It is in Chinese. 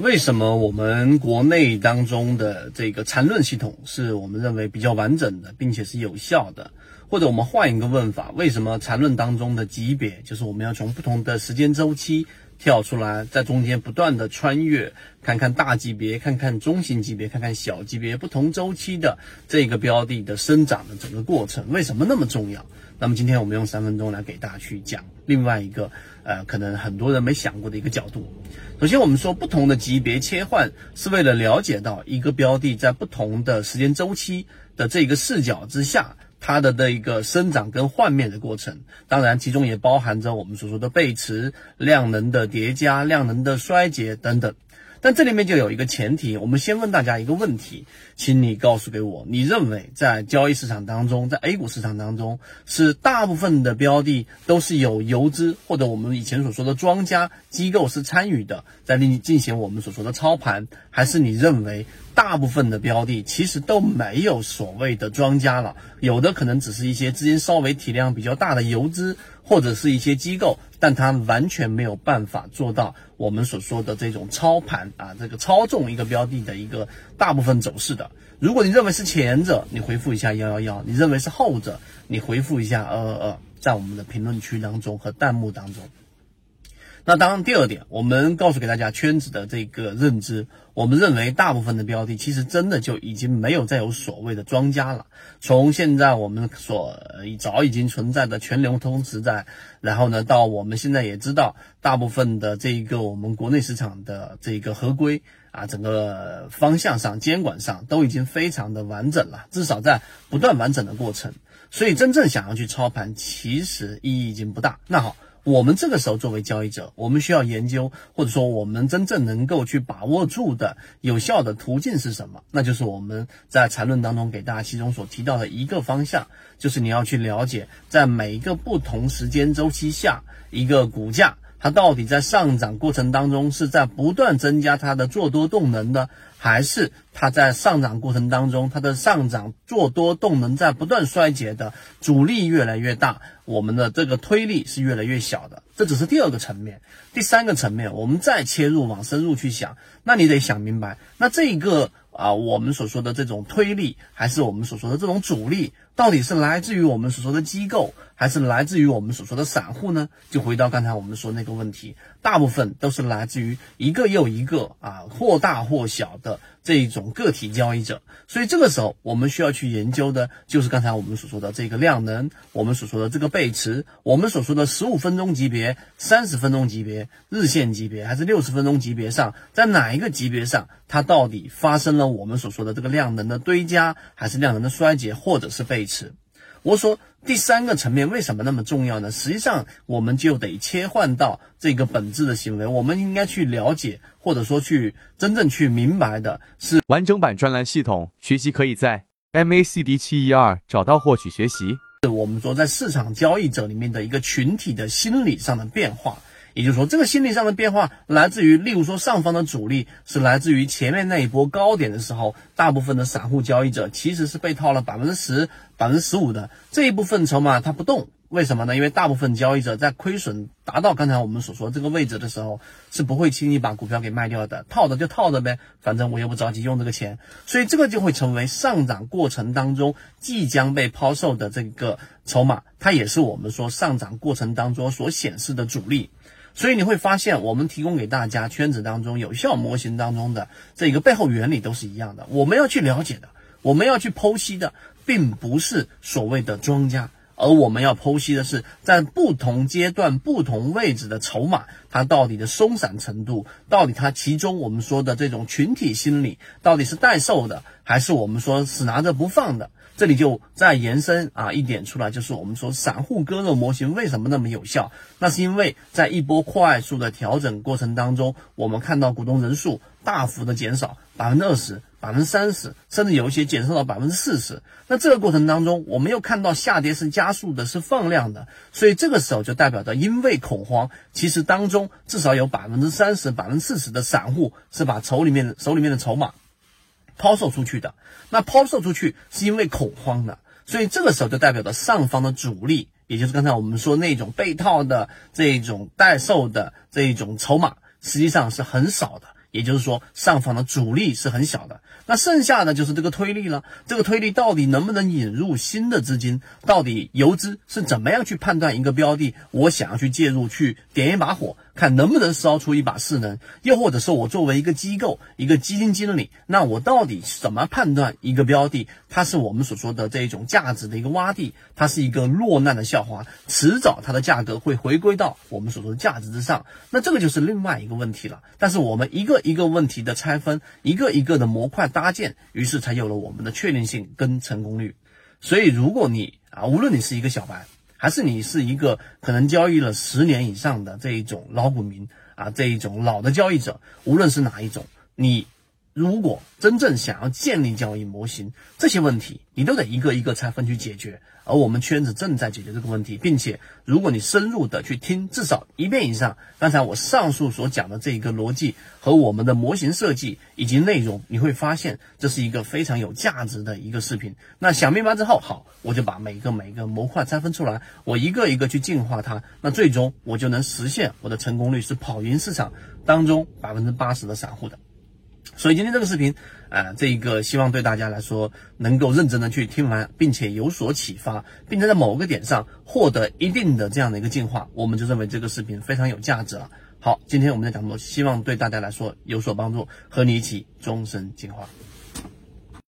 为什么我们国内当中的这个缠论系统是我们认为比较完整的，并且是有效的？或者我们换一个问法，为什么缠论当中的级别，就是我们要从不同的时间周期跳出来，在中间不断的穿越，看看大级别，看看中型级别，看看小级别，不同周期的这个标的的生长的整个过程，为什么那么重要？那么今天我们用三分钟来给大家去讲另外一个，呃，可能很多人没想过的一个角度。首先，我们说不同的级别切换是为了了解到一个标的在不同的时间周期的这个视角之下，它的的一个生长跟换面的过程。当然，其中也包含着我们所说的背驰、量能的叠加、量能的衰竭等等。但这里面就有一个前提，我们先问大家一个问题，请你告诉给我，你认为在交易市场当中，在 A 股市场当中，是大部分的标的都是有游资或者我们以前所说的庄家机构是参与的，在进进行我们所说的操盘，还是你认为大部分的标的其实都没有所谓的庄家了，有的可能只是一些资金稍微体量比较大的游资。或者是一些机构，但它完全没有办法做到我们所说的这种操盘啊，这个操纵一个标的的一个大部分走势的。如果你认为是前者，你回复一下幺幺幺；你认为是后者，你回复一下二二二，在我们的评论区当中和弹幕当中。那当然，第二点，我们告诉给大家圈子的这个认知，我们认为大部分的标的其实真的就已经没有再有所谓的庄家了。从现在我们所早已经存在的全流通时代，然后呢，到我们现在也知道，大部分的这一个我们国内市场的这个合规啊，整个方向上监管上都已经非常的完整了，至少在不断完整的过程。所以真正想要去操盘，其实意义已经不大。那好。我们这个时候作为交易者，我们需要研究，或者说我们真正能够去把握住的有效的途径是什么？那就是我们在缠论当中给大家其中所提到的一个方向，就是你要去了解，在每一个不同时间周期下，一个股价。它到底在上涨过程当中是在不断增加它的做多动能呢，还是它在上涨过程当中它的上涨做多动能在不断衰竭的，阻力越来越大，我们的这个推力是越来越小的，这只是第二个层面。第三个层面，我们再切入往深入去想，那你得想明白，那这一个。啊，我们所说的这种推力，还是我们所说的这种阻力，到底是来自于我们所说的机构，还是来自于我们所说的散户呢？就回到刚才我们说那个问题，大部分都是来自于一个又一个啊，或大或小的。这一种个体交易者，所以这个时候我们需要去研究的，就是刚才我们所说的这个量能，我们所说的这个背驰，我们所说的十五分钟级别、三十分钟级别、日线级别还是六十分钟级别上，在哪一个级别上，它到底发生了我们所说的这个量能的堆加，还是量能的衰竭，或者是背驰？我说第三个层面为什么那么重要呢？实际上，我们就得切换到这个本质的行为，我们应该去了解，或者说去真正去明白的是完整版专栏系统学习可以在 MACD 七一二找到获取学习。是我们说在市场交易者里面的一个群体的心理上的变化。也就是说，这个心理上的变化来自于，例如说上方的阻力是来自于前面那一波高点的时候，大部分的散户交易者其实是被套了百分之十、百分之十五的这一部分筹码，它不动，为什么呢？因为大部分交易者在亏损达到刚才我们所说这个位置的时候，是不会轻易把股票给卖掉的，套着就套着呗，反正我又不着急用这个钱，所以这个就会成为上涨过程当中即将被抛售的这个筹码，它也是我们说上涨过程当中所显示的阻力。所以你会发现，我们提供给大家圈子当中有效模型当中的这个背后原理都是一样的。我们要去了解的，我们要去剖析的，并不是所谓的庄家，而我们要剖析的是在不同阶段、不同位置的筹码，它到底的松散程度，到底它其中我们说的这种群体心理，到底是待售的，还是我们说死拿着不放的。这里就再延伸啊一点出来，就是我们说散户割肉模型为什么那么有效？那是因为在一波快速的调整过程当中，我们看到股东人数大幅的减少，百分之二十、百分之三十，甚至有一些减少到百分之四十。那这个过程当中，我们又看到下跌是加速的，是放量的，所以这个时候就代表着因为恐慌，其实当中至少有百分之三十、百分之四十的散户是把手里面手里面的筹码。抛售出去的，那抛售出去是因为恐慌的，所以这个时候就代表着上方的主力，也就是刚才我们说那种被套的这种待售的这种筹码，实际上是很少的，也就是说上方的主力是很小的。那剩下的就是这个推力了，这个推力到底能不能引入新的资金？到底游资是怎么样去判断一个标的？我想要去介入，去点一把火。看能不能烧出一把势能，又或者说我作为一个机构、一个基金经理，那我到底怎么判断一个标的，它是我们所说的这一种价值的一个洼地，它是一个落难的校花，迟早它的价格会回归到我们所说的价值之上。那这个就是另外一个问题了。但是我们一个一个问题的拆分，一个一个的模块搭建，于是才有了我们的确定性跟成功率。所以，如果你啊，无论你是一个小白，还是你是一个可能交易了十年以上的这一种老股民啊，这一种老的交易者，无论是哪一种，你。如果真正想要建立交易模型，这些问题你都得一个一个拆分去解决。而我们圈子正在解决这个问题，并且如果你深入的去听至少一遍以上，刚才我上述所讲的这一个逻辑和我们的模型设计以及内容，你会发现这是一个非常有价值的一个视频。那想明白之后，好，我就把每个每个模块拆分出来，我一个一个去进化它，那最终我就能实现我的成功率是跑赢市场当中百分之八十的散户的。所以今天这个视频，啊，这一个希望对大家来说能够认真的去听完，并且有所启发，并且在某个点上获得一定的这样的一个进化，我们就认为这个视频非常有价值了。好，今天我们的讲座希望对大家来说有所帮助，和你一起终身进化。